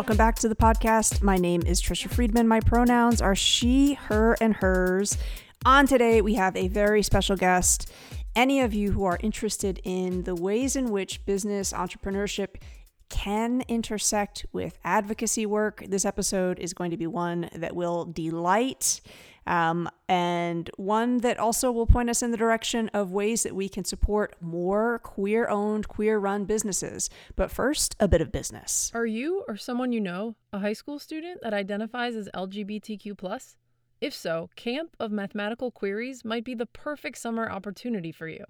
Welcome back to the podcast. My name is Trisha Friedman. My pronouns are she, her, and hers. On today, we have a very special guest. Any of you who are interested in the ways in which business entrepreneurship can intersect with advocacy work, this episode is going to be one that will delight um, and one that also will point us in the direction of ways that we can support more queer owned, queer run businesses. But first, a bit of business. Are you or someone you know a high school student that identifies as LGBTQ? If so, Camp of Mathematical Queries might be the perfect summer opportunity for you.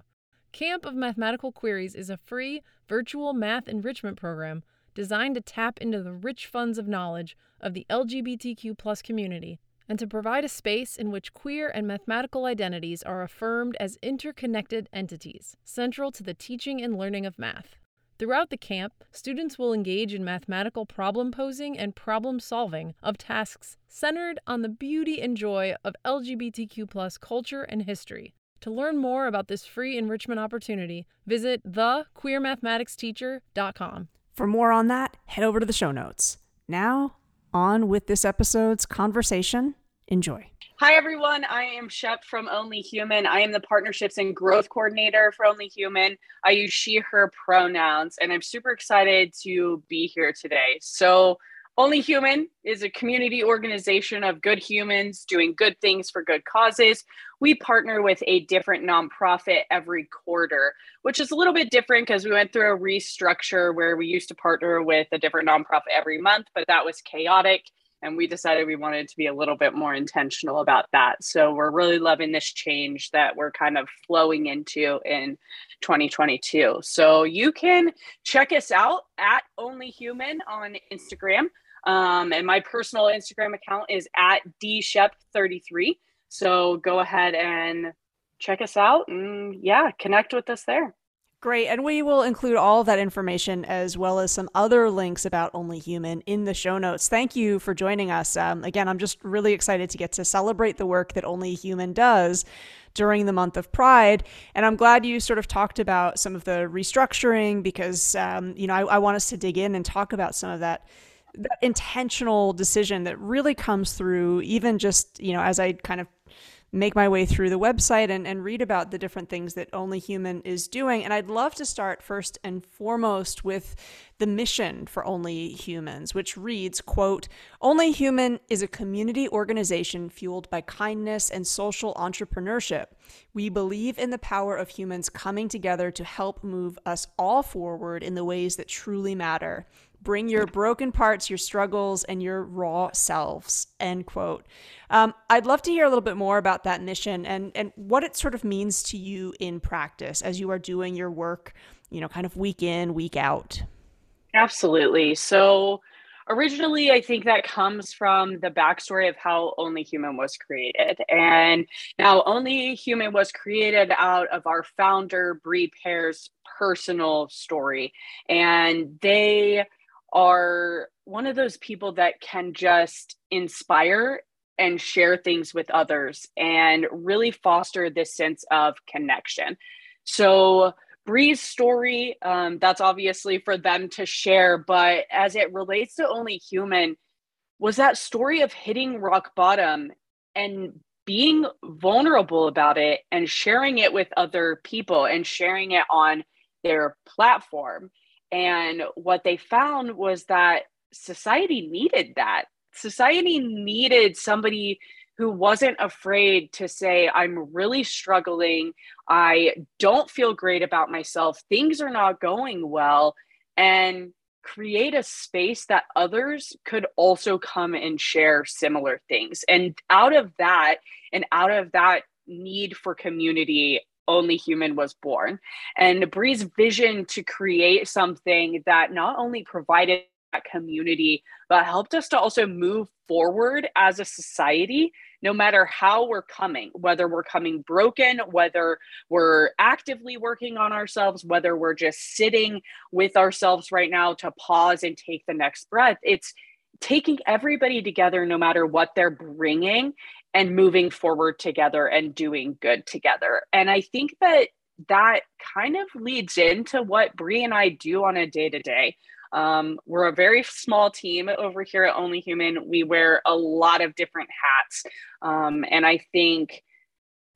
Camp of Mathematical Queries is a free virtual math enrichment program designed to tap into the rich funds of knowledge of the LGBTQ community and to provide a space in which queer and mathematical identities are affirmed as interconnected entities, central to the teaching and learning of math. Throughout the camp, students will engage in mathematical problem posing and problem solving of tasks centered on the beauty and joy of LGBTQ culture and history. To learn more about this free enrichment opportunity, visit thequeermathematicsteacher.com. For more on that, head over to the show notes. Now, on with this episode's conversation Enjoy. Hi, everyone. I am Shep from Only Human. I am the partnerships and growth coordinator for Only Human. I use she, her pronouns, and I'm super excited to be here today. So, only Human is a community organization of good humans doing good things for good causes. We partner with a different nonprofit every quarter, which is a little bit different because we went through a restructure where we used to partner with a different nonprofit every month, but that was chaotic and we decided we wanted to be a little bit more intentional about that. So we're really loving this change that we're kind of flowing into in 2022. So you can check us out at Only Human on Instagram. Um, and my personal Instagram account is at dshep33. So go ahead and check us out and yeah, connect with us there. Great. And we will include all of that information as well as some other links about Only Human in the show notes. Thank you for joining us. Um, again, I'm just really excited to get to celebrate the work that Only Human does during the month of Pride. And I'm glad you sort of talked about some of the restructuring because, um, you know, I, I want us to dig in and talk about some of that that intentional decision that really comes through even just you know as i kind of make my way through the website and, and read about the different things that Only Human is doing. And I'd love to start first and foremost with the mission for Only Humans, which reads, quote, Only Human is a community organization fueled by kindness and social entrepreneurship. We believe in the power of humans coming together to help move us all forward in the ways that truly matter. Bring your broken parts, your struggles, and your raw selves. End quote. Um, I'd love to hear a little bit more about that mission and and what it sort of means to you in practice as you are doing your work, you know, kind of week in, week out. Absolutely. So originally i think that comes from the backstory of how only human was created and now only human was created out of our founder brie pear's personal story and they are one of those people that can just inspire and share things with others and really foster this sense of connection. So, Brie's story, um, that's obviously for them to share, but as it relates to Only Human, was that story of hitting rock bottom and being vulnerable about it and sharing it with other people and sharing it on their platform. And what they found was that society needed that. Society needed somebody who wasn't afraid to say, I'm really struggling. I don't feel great about myself. Things are not going well. And create a space that others could also come and share similar things. And out of that, and out of that need for community, only human was born. And Bree's vision to create something that not only provided that community, but helped us to also move forward as a society, no matter how we're coming, whether we're coming broken, whether we're actively working on ourselves, whether we're just sitting with ourselves right now to pause and take the next breath. It's taking everybody together, no matter what they're bringing, and moving forward together and doing good together. And I think that that kind of leads into what Brie and I do on a day to day. We're a very small team over here at Only Human. We wear a lot of different hats. Um, and I think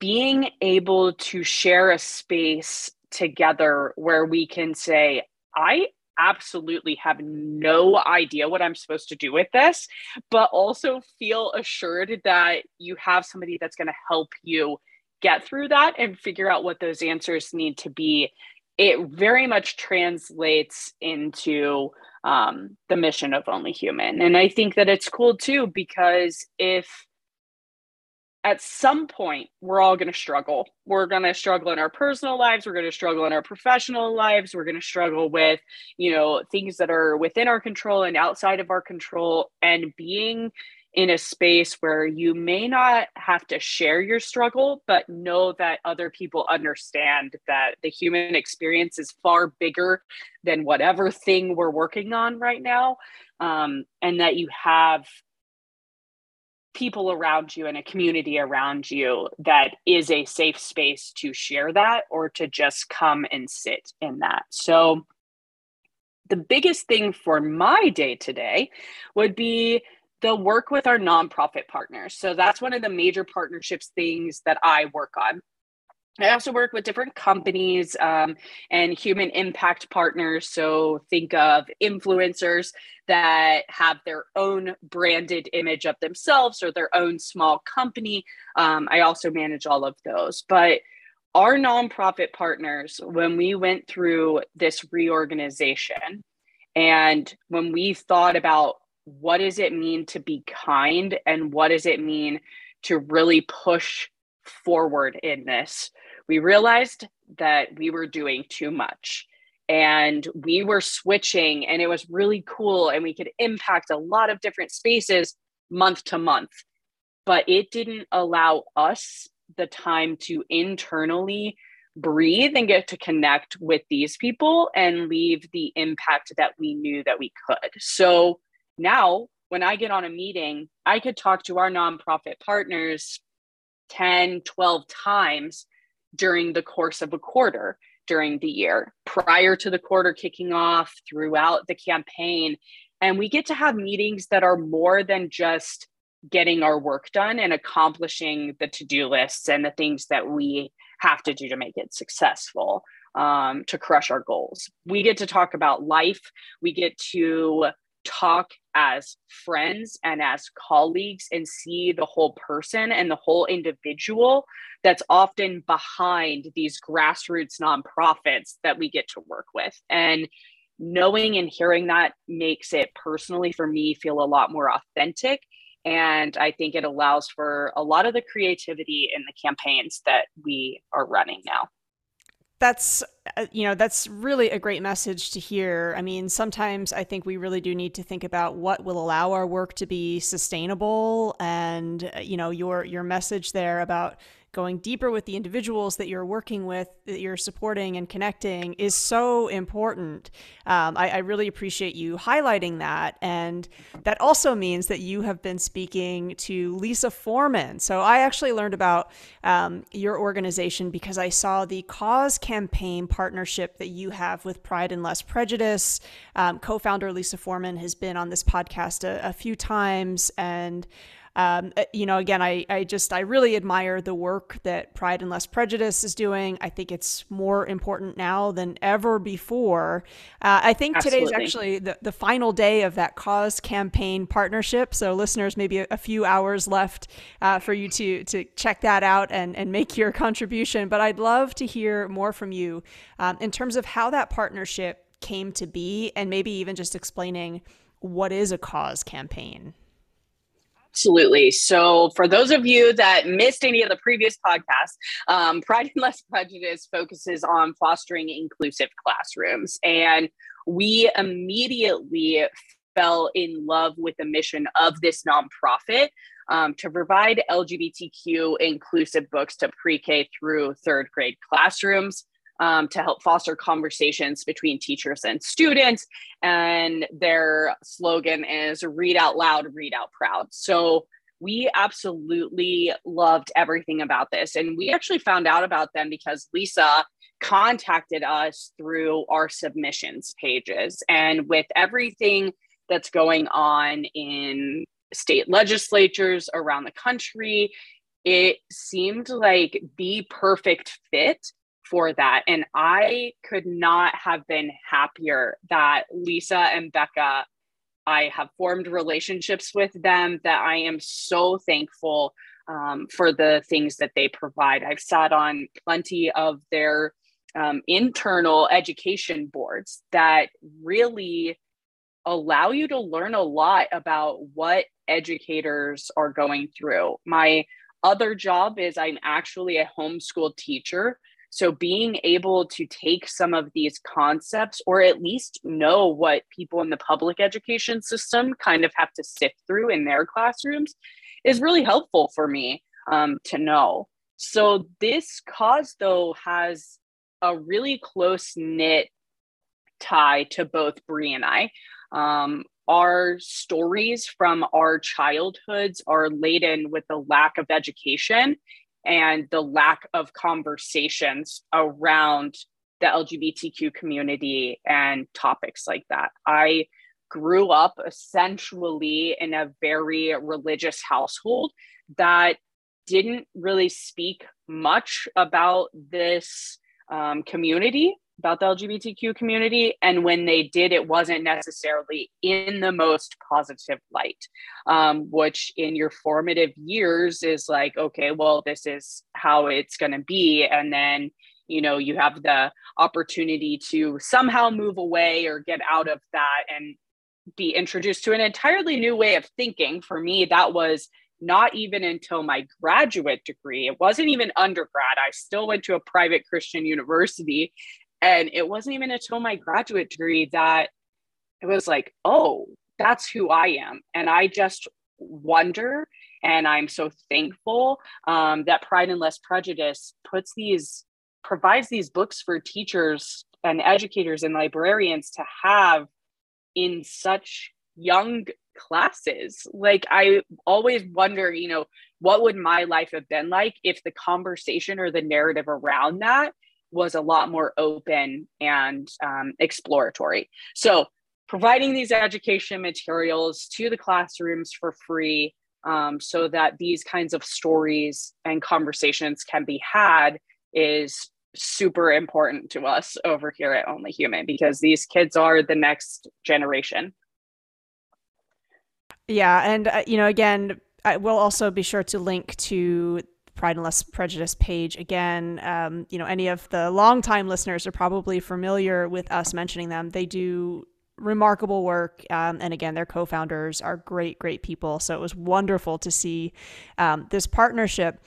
being able to share a space together where we can say, I absolutely have no idea what I'm supposed to do with this, but also feel assured that you have somebody that's going to help you get through that and figure out what those answers need to be. It very much translates into um, the mission of Only Human. And I think that it's cool too, because if at some point we're all going to struggle. We're going to struggle in our personal lives. We're going to struggle in our professional lives. We're going to struggle with you know things that are within our control and outside of our control. And being in a space where you may not have to share your struggle but know that other people understand that the human experience is far bigger than whatever thing we're working on right now um, and that you have people around you and a community around you that is a safe space to share that or to just come and sit in that. So, the biggest thing for my day today would be the work with our nonprofit partners. So, that's one of the major partnerships things that I work on. I also work with different companies um, and human impact partners. So think of influencers that have their own branded image of themselves or their own small company. Um, I also manage all of those. But our nonprofit partners, when we went through this reorganization and when we thought about what does it mean to be kind and what does it mean to really push forward in this, we realized that we were doing too much and we were switching and it was really cool and we could impact a lot of different spaces month to month. But it didn't allow us the time to internally breathe and get to connect with these people and leave the impact that we knew that we could. So now when i get on a meeting i could talk to our nonprofit partners 10 12 times during the course of a quarter during the year, prior to the quarter kicking off, throughout the campaign. And we get to have meetings that are more than just getting our work done and accomplishing the to do lists and the things that we have to do to make it successful, um, to crush our goals. We get to talk about life. We get to talk as friends and as colleagues and see the whole person and the whole individual that's often behind these grassroots nonprofits that we get to work with. And knowing and hearing that makes it personally for me feel a lot more authentic. And I think it allows for a lot of the creativity in the campaigns that we are running now that's uh, you know that's really a great message to hear. I mean sometimes i think we really do need to think about what will allow our work to be sustainable and uh, you know your your message there about going deeper with the individuals that you're working with, that you're supporting and connecting is so important. Um, I, I, really appreciate you highlighting that. And that also means that you have been speaking to Lisa Foreman. So I actually learned about um, your organization because I saw the cause campaign partnership that you have with Pride and Less Prejudice. Um, Co founder Lisa Foreman has been on this podcast a, a few times. And um, uh, you know, again, I, I just, I really admire the work that Pride and Less Prejudice is doing. I think it's more important now than ever before. Uh, I think Absolutely. today's actually the, the final day of that cause campaign partnership. So listeners, maybe a, a few hours left uh, for you to, to check that out and, and make your contribution. But I'd love to hear more from you um, in terms of how that partnership came to be and maybe even just explaining what is a cause campaign. Absolutely. So, for those of you that missed any of the previous podcasts, um, Pride and Less Prejudice focuses on fostering inclusive classrooms. And we immediately fell in love with the mission of this nonprofit um, to provide LGBTQ inclusive books to pre K through third grade classrooms um, to help foster conversations between teachers and students. And their slogan is read out loud, read out proud. So we absolutely loved everything about this. And we actually found out about them because Lisa contacted us through our submissions pages. And with everything that's going on in state legislatures around the country, it seemed like the perfect fit for that. And I could not have been happier that Lisa and Becca, I have formed relationships with them that I am so thankful um, for the things that they provide. I've sat on plenty of their um, internal education boards that really allow you to learn a lot about what educators are going through. My other job is I'm actually a homeschool teacher. So being able to take some of these concepts or at least know what people in the public education system kind of have to sift through in their classrooms is really helpful for me um, to know. So this cause though has a really close knit tie to both Brie and I. Um, our stories from our childhoods are laden with the lack of education and the lack of conversations around the LGBTQ community and topics like that. I grew up essentially in a very religious household that didn't really speak much about this um, community about the LGBTQ community. And when they did, it wasn't necessarily in the most positive light, um, which in your formative years is like, okay, well, this is how it's going to be. And then, you know, you have the opportunity to somehow move away or get out of that and be introduced to an entirely new way of thinking. For me, that was not even until my graduate degree. It wasn't even undergrad. I still went to a private Christian university and it wasn't even until my graduate degree that it was like, oh, that's who I am. And I just wonder, and I'm so thankful um, that Pride and Less Prejudice puts these, provides these books for teachers and educators and librarians to have in such young classes. Like I always wonder, you know, what would my life have been like if the conversation or the narrative around that was a lot more open and um, exploratory. So, providing these education materials to the classrooms for free um, so that these kinds of stories and conversations can be had is super important to us over here at Only Human because these kids are the next generation. Yeah. And, uh, you know, again, I will also be sure to link to Pride and Less Prejudice page again. Um, you know, any of the longtime listeners are probably familiar with us mentioning them. They do remarkable work. Um, and again, their co founders are great, great people. So it was wonderful to see um, this partnership.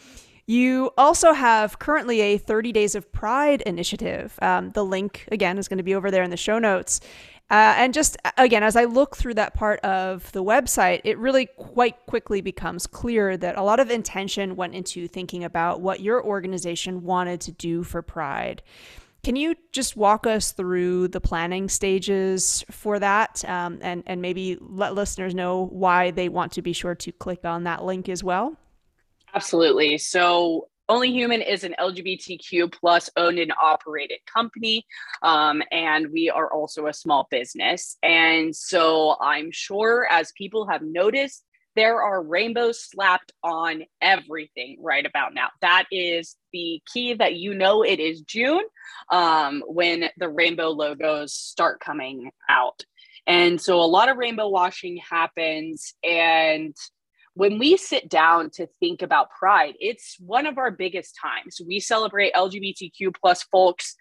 You also have currently a 30 Days of Pride initiative. Um, the link, again, is going to be over there in the show notes. Uh, and just again, as I look through that part of the website, it really quite quickly becomes clear that a lot of intention went into thinking about what your organization wanted to do for Pride. Can you just walk us through the planning stages for that um, and, and maybe let listeners know why they want to be sure to click on that link as well? Absolutely. So, only Human is an LGBTQ plus owned and operated company. Um, and we are also a small business. And so I'm sure as people have noticed, there are rainbows slapped on everything right about now. That is the key that you know it is June um, when the rainbow logos start coming out. And so a lot of rainbow washing happens. And when we sit down to think about pride it's one of our biggest times. We celebrate lgbtq plus folks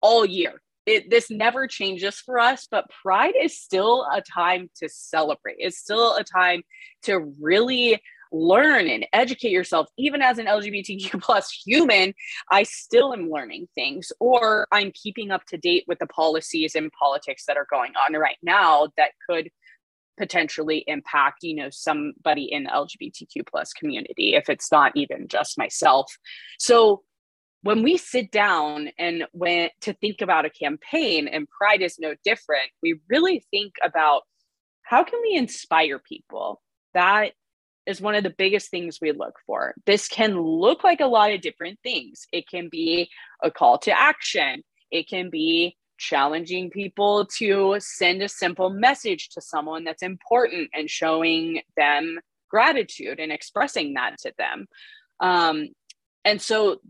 all year. It, this never changes for us but pride is still a time to celebrate. It's still a time to really learn and educate yourself. Even as an lgbtq plus human i still am learning things or i'm keeping up to date with the policies and politics that are going on right now that could potentially impact you know somebody in the lgbtq plus community if it's not even just myself so when we sit down and when to think about a campaign and pride is no different we really think about how can we inspire people that is one of the biggest things we look for. This can look like a lot of different things. It can be a call to action, it can be challenging people to send a simple message to someone that's important and showing them gratitude and expressing that to them. Um, and so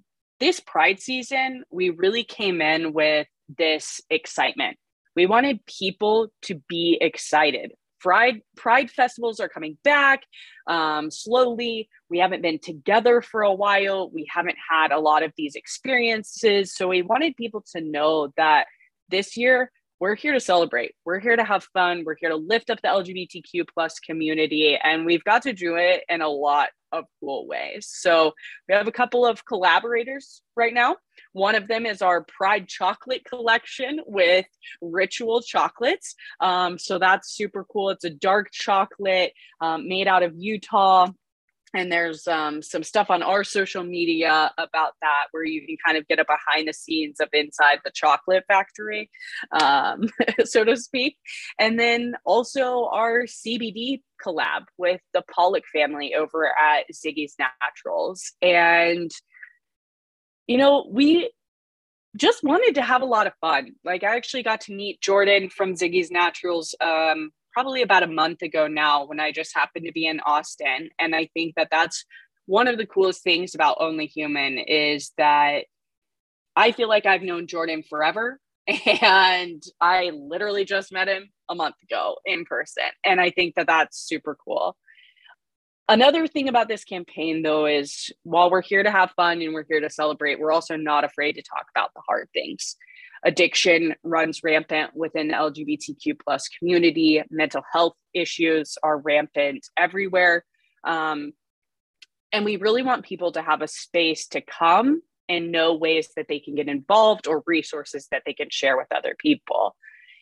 this pride season, we really came in with this excitement. We wanted people to be excited. Pride Pride festivals are coming back um, slowly. We haven't been together for a while. We haven't had a lot of these experiences. So we wanted people to know that this year we're here to celebrate. We're here to have fun. We're here to lift up the LGBTQ plus community, and we've got to do it in a lot of cool ways. So we have a couple of collaborators right now. One of them is our Pride chocolate collection with Ritual chocolates. Um, so that's super cool. It's a dark chocolate um, made out of Utah and there's um, some stuff on our social media about that where you can kind of get a behind the scenes of inside the chocolate factory um, so to speak. And then also our cbd collab with the pollock family over at ziggy's naturals. And you know we just wanted to have a lot of fun. Like i actually got to meet jordan from ziggy's naturals um, probably about a month ago now when I just happened to be in Austin. And I think that that's one of the coolest things about Only Human is that I feel like I've known Jordan forever. And I literally just met him a month ago in person. And I think that that's super cool. Another thing about this campaign, though, is while we're here to have fun and we're here to celebrate, we're also not afraid to talk about the hard things addiction runs rampant within the lgbtq plus community. Mental health issues are rampant everywhere. Um, and we really want people to have a space to come and know ways that they can get involved or resources that they can share with other people.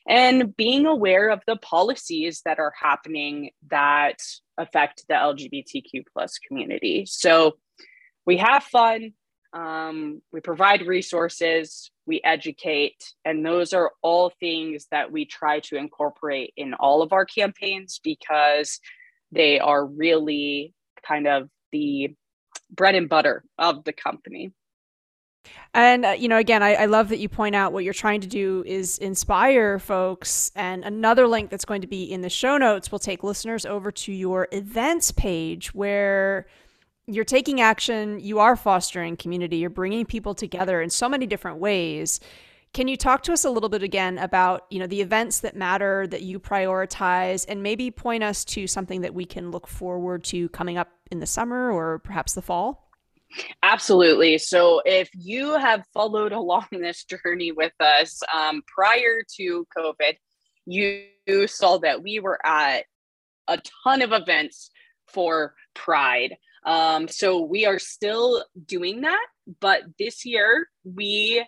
And being aware of the policies that are happening that affect the lgbtq plus community. So we have fun um, we provide resources, we educate, and those are all things that we try to incorporate in all of our campaigns because they are really kind of the bread and butter of the company. And, uh, you know, again, I, I, love that you point out what you're trying to do is inspire folks. And another link that's going to be in the show notes will take listeners over to your events page where you're taking action, you are fostering community, you're bringing people together in so many different ways. Can you talk to us a little bit again about, you know, the events that matter that you prioritize and maybe point us to something that we can look forward to coming up in the summer or perhaps the fall? Absolutely. So, if you have followed along this journey with us um, prior to COVID, you saw that we were at a ton of events for Pride. Um, so we are still doing that, but this year we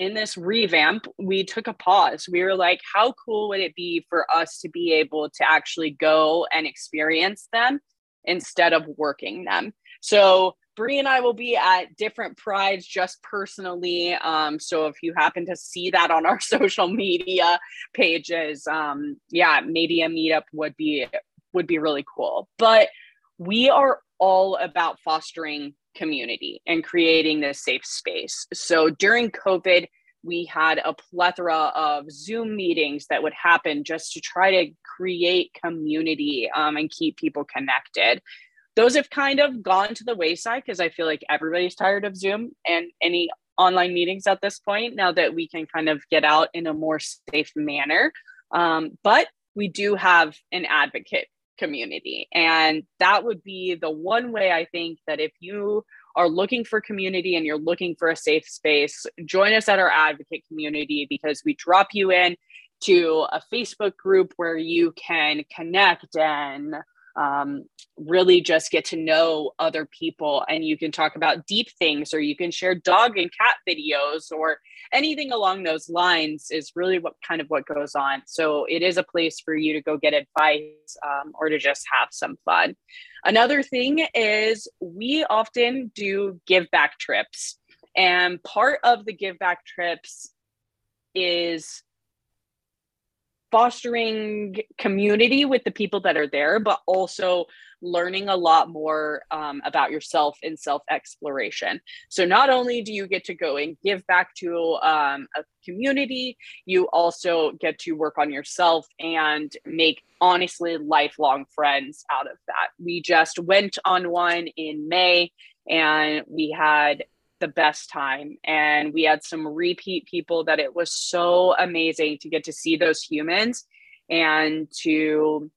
in this revamp, we took a pause. We were like, how cool would it be for us to be able to actually go and experience them instead of working them? So Bree and I will be at different prides just personally. Um, so if you happen to see that on our social media pages, um, yeah, maybe a meetup would be would be really cool. But we are all about fostering community and creating this safe space. So during COVID, we had a plethora of Zoom meetings that would happen just to try to create community um, and keep people connected. Those have kind of gone to the wayside because I feel like everybody's tired of Zoom and any online meetings at this point now that we can kind of get out in a more safe manner. Um, but we do have an advocate community. And that would be the one way I think that if you are looking for community and you're looking for a safe space, join us at our advocate community because we drop you in to a Facebook group where you can connect and um, really just get to know other people. And you can talk about deep things or you can share dog and cat videos or anything along those lines is really what kind of what goes on. So it is a place for you to go get advice um, or to just have some fun. Another thing is we often do give back trips. And part of the give back trips is fostering community with the people that are there, but also learning a lot more um, about yourself and self exploration. So, not only do you get to go and give back to um, a community, you also get to work on yourself and make honestly lifelong friends out of that. We just went on one in May and we had the best time and we had some repeat people that it was so amazing to get to see those humans and to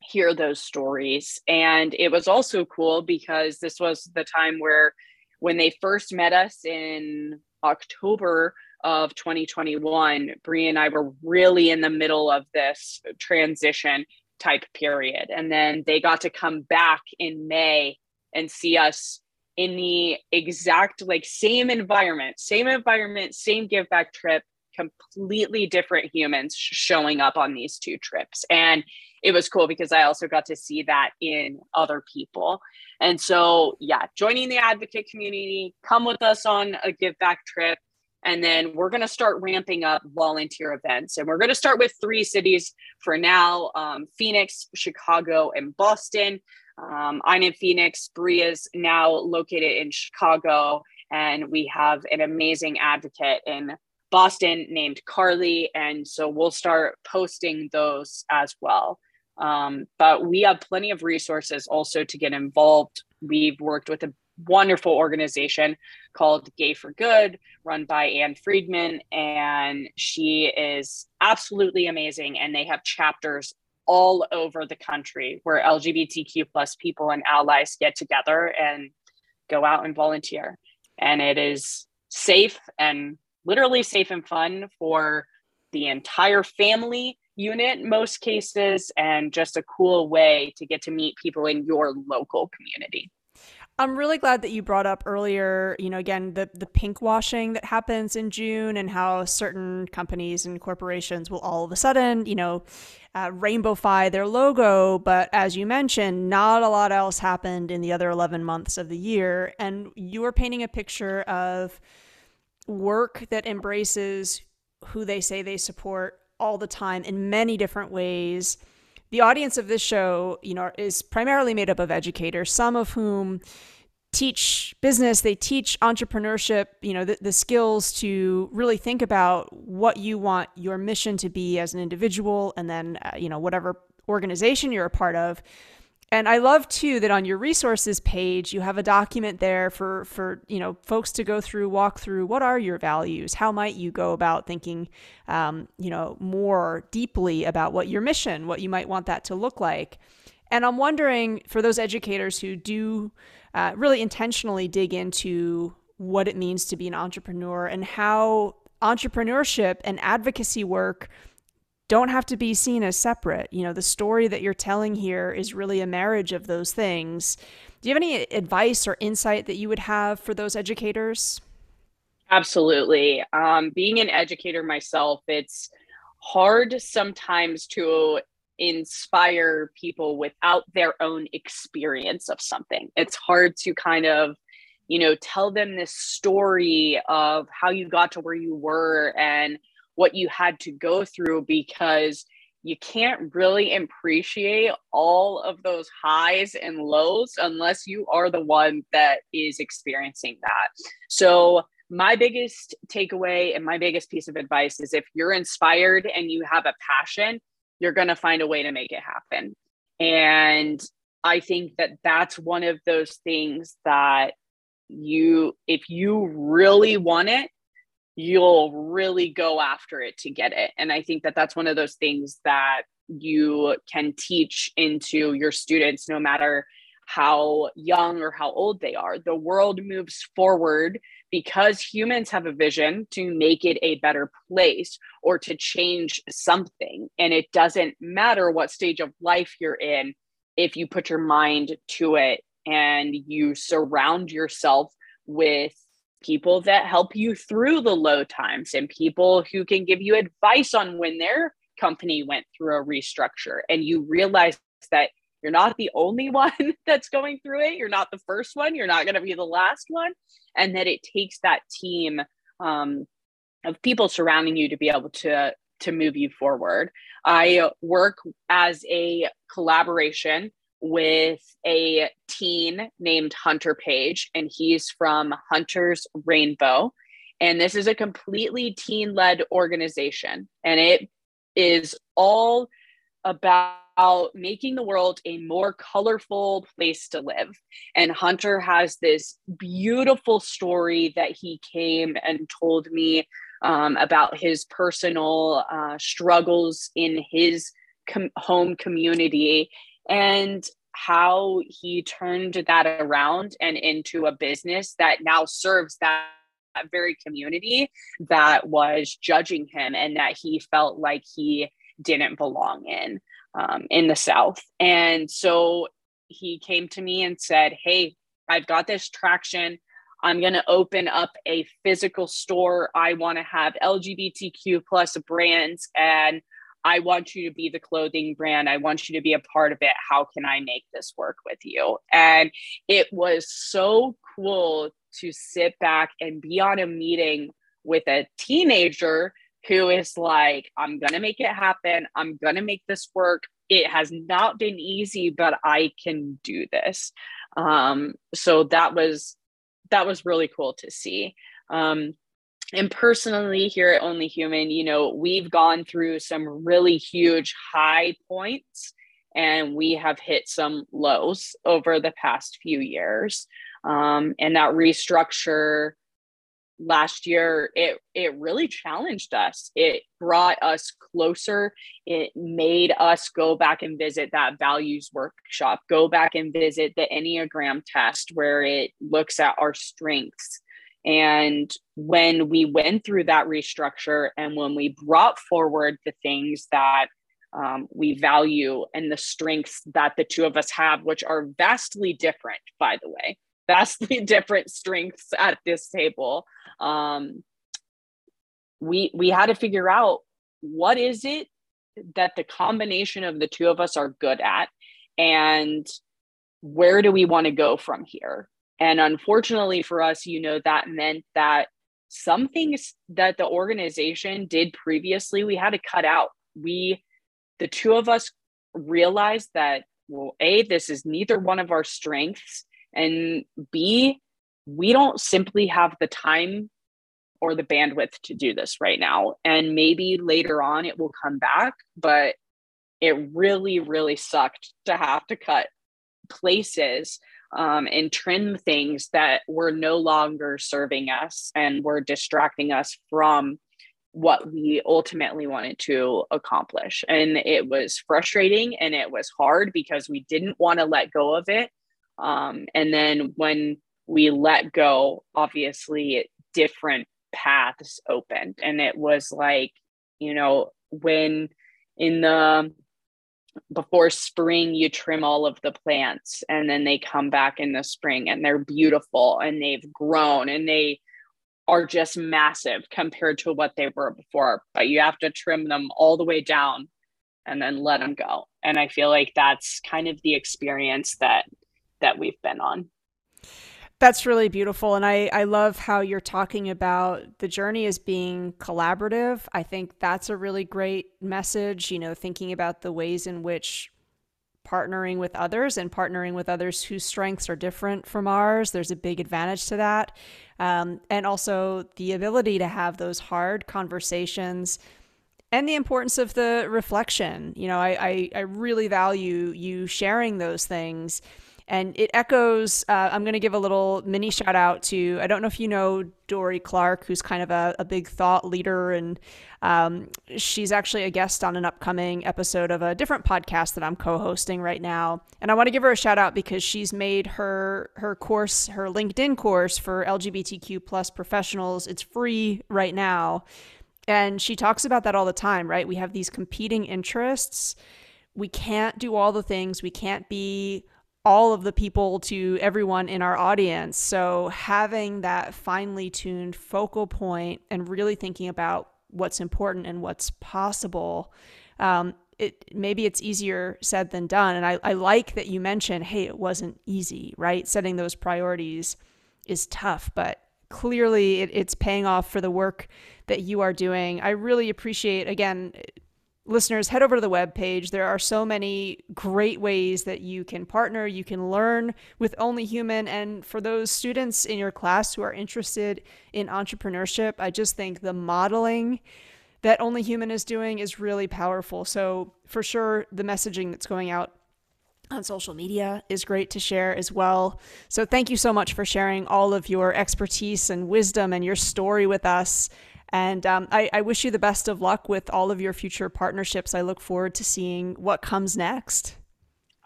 hear those stories. And it was also cool because this was the time where, when they first met us in October of 2021, Brie and I were really in the middle of this transition type period. And then they got to come back in May and see us in the exact like same environment, same environment, same give back trip, completely different humans showing up on these two trips. And it was cool because I also got to see that in other people. And so, yeah, joining the advocate community, come with us on a give back trip. And then we're going to start ramping up volunteer events. And we're going to start with three cities for now um, Phoenix, Chicago, and Boston. Um, I'm in Phoenix. Brie is now located in Chicago. And we have an amazing advocate in Boston named Carly. And so we'll start posting those as well. Um, but we have plenty of resources also to get involved. We've worked with a wonderful organization called Gay for Good, run by Anne Friedman, and she is absolutely amazing. And they have chapters all over the country where LGBTQ plus people and allies get together and go out and volunteer. And it is safe and literally safe and fun for the entire family unit most cases and just a cool way to get to meet people in your local community. I'm really glad that you brought up earlier, you know, again, the, the pink washing that happens in June and how certain companies and corporations will all of a sudden, you know, uh, rainbowfy their logo. But as you mentioned, not a lot else happened in the other 11 months of the year. And you are painting a picture of work that embraces who they say they support all the time in many different ways. The audience of this show, you know, is primarily made up of educators, some of whom teach business, they teach entrepreneurship, you know, the, the skills to really think about what you want your mission to be as an individual and then, uh, you know, whatever organization you're a part of and I love too that on your resources page you have a document there for for you know folks to go through, walk through. What are your values? How might you go about thinking, um, you know, more deeply about what your mission, what you might want that to look like? And I'm wondering for those educators who do uh, really intentionally dig into what it means to be an entrepreneur and how entrepreneurship and advocacy work don't have to be seen as separate. You know, the story that you're telling here is really a marriage of those things. Do you have any advice or insight that you would have for those educators? Absolutely. Um, being an educator myself, it's hard sometimes to inspire people without their own experience of something. It's hard to kind of, you know, tell them this story of how you got to where you were and what you had to go through because you can't really appreciate all of those highs and lows unless you are the one that is experiencing that. So, my biggest takeaway and my biggest piece of advice is if you're inspired and you have a passion, you're going to find a way to make it happen. And I think that that's one of those things that you, if you really want it, you'll really go after it to get it. And I think that that's one of those things that you can teach into your students no matter how young or how old they are. The world moves forward because humans have a vision to make it a better place or to change something. And it doesn't matter what stage of life you're in if you put your mind to it and you surround yourself with people that help you through the low times and people who can give you advice on when their company went through a restructure and you realize that you're not the only one that's going through it you're not the first one you're not going to be the last one and that it takes that team um, of people surrounding you to be able to to move you forward. I work as a collaboration with a teen named Hunter Page, and he's from Hunter's Rainbow. And this is a completely teen led organization, and it is all about making the world a more colorful place to live. And Hunter has this beautiful story that he came and told me um, about his personal uh, struggles in his com- home community and how he turned that around and into a business that now serves that very community that was judging him and that he felt like he didn't belong in um, in the South. And so he came to me and said, Hey, I've got this traction. I'm going to open up a physical store. I want to have LGBTQ plus brands and I want you to be the clothing brand. I want you to be a part of it. How can I make this work with you? And it was so cool to sit back and be on a meeting with a teenager who is like, I'm going to make it happen. I'm going to make this work. It has not been easy, but I can do this. Um, so that was that was really cool to see. Um, and personally, here at Only Human, you know, we've gone through some really huge high points and we have hit some lows over the past few years. Um, and that restructure last year it it really challenged us. It brought us closer. It made us go back and visit that values workshop go back and visit the enneagram test where it looks at our strengths and when we went through that restructure and when we brought forward the things that um, we value and the strengths that the two of us have which are vastly different by the way vastly different strengths at this table um, we we had to figure out what is it that the combination of the two of us are good at and where do we want to go from here and unfortunately for us you know that meant that some things that the organization did previously we had to cut out we the two of us realized that well a this is neither one of our strengths and B, we don't simply have the time or the bandwidth to do this right now. And maybe later on it will come back, but it really, really sucked to have to cut places um, and trim things that were no longer serving us and were distracting us from what we ultimately wanted to accomplish. And it was frustrating and it was hard because we didn't want to let go of it. Um, and then when we let go, obviously different paths opened. And it was like, you know, when in the before spring you trim all of the plants and then they come back in the spring and they're beautiful and they've grown and they are just massive compared to what they were before but you have to trim them all the way down and then let them go and i feel like that's kind of the experience that that we've been on. That's really beautiful. And I, I love how you're talking about the journey as being collaborative. I think that's a really great message, you know, thinking about the ways in which partnering with others and partnering with others whose strengths are different from ours. There's a big advantage to that. Um, and also the ability to have those hard conversations and the importance of the reflection. You know, I, I, I really value you sharing those things and it echoes. Uh, I'm going to give a little mini shout out to I don't know if you know Dorie Clark, who's kind of a, a big thought leader, and um, she's actually a guest on an upcoming episode of a different podcast that I'm co-hosting right now. And I want to give her a shout out because she's made her her course, her LinkedIn course for LGBTQ plus professionals. It's free right now. And she talks about that all the time, right? We have these competing interests. We can't do all the things. We can't be all of the people to everyone in our audience. So having that finely tuned focal point and really thinking about what's important and what's possible. Um, it maybe it's easier said than done. And I, I like that you mentioned, hey, it wasn't easy, right? Setting those priorities is tough, but clearly it, it's paying off for the work that you are doing. I really appreciate, again, listeners, head over to the web page. There are so many great ways that you can partner, you can learn with Only Human. And for those students in your class who are interested in entrepreneurship, I just think the modeling that Only Human is doing is really powerful. So, for sure, the messaging that's going out on social media is great to share as well. So, thank you so much for sharing all of your expertise and wisdom and your story with us. And um, I, I wish you the best of luck with all of your future partnerships. I look forward to seeing what comes next.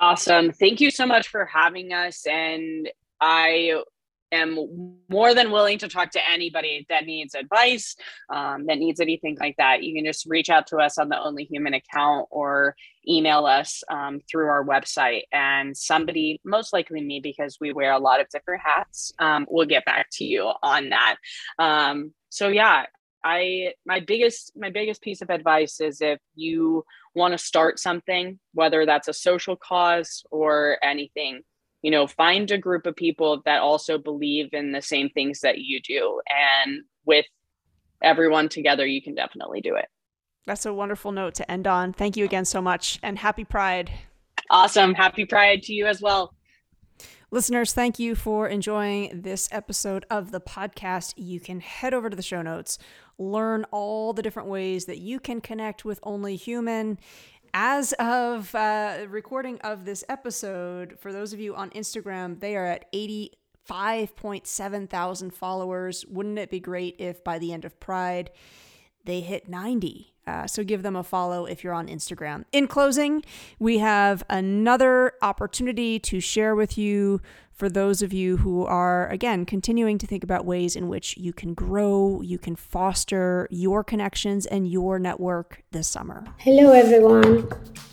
Awesome. Thank you so much for having us. And I am more than willing to talk to anybody that needs advice, um, that needs anything like that. You can just reach out to us on the Only Human account or email us um, through our website. And somebody, most likely me, because we wear a lot of different hats, um, will get back to you on that. Um, so, yeah. I my biggest my biggest piece of advice is if you want to start something, whether that's a social cause or anything, you know find a group of people that also believe in the same things that you do and with everyone together you can definitely do it. That's a wonderful note to end on. Thank you again so much and happy pride. Awesome. Happy pride to you as well Listeners, thank you for enjoying this episode of the podcast. You can head over to the show notes, learn all the different ways that you can connect with Only Human as of uh, recording of this episode, for those of you on Instagram, they are at 85.7 thousand followers. Wouldn't it be great if by the end of Pride they hit 90? Uh, so give them a follow if you're on Instagram. In closing, we have another opportunity to share with you for those of you who are, again, continuing to think about ways in which you can grow, you can foster your connections and your network this summer. Hello, everyone.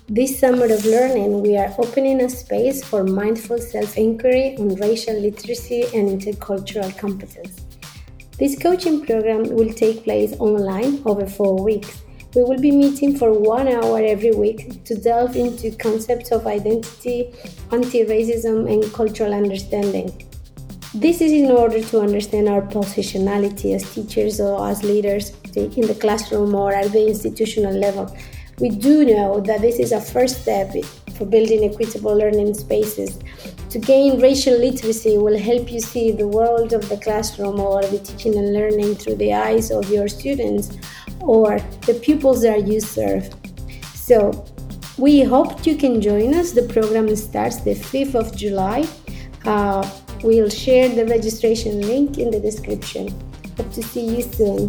This summer of learning, we are opening a space for mindful self inquiry on racial literacy and intercultural competence. This coaching program will take place online over four weeks we will be meeting for one hour every week to delve into concepts of identity, anti racism, and cultural understanding. This is in order to understand our positionality as teachers or as leaders in the classroom or at the institutional level. We do know that this is a first step for building equitable learning spaces. To gain racial literacy will help you see the world of the classroom or the teaching and learning through the eyes of your students or the pupils that you serve. So, we hope you can join us. The program starts the 5th of July. Uh, we'll share the registration link in the description. Hope to see you soon.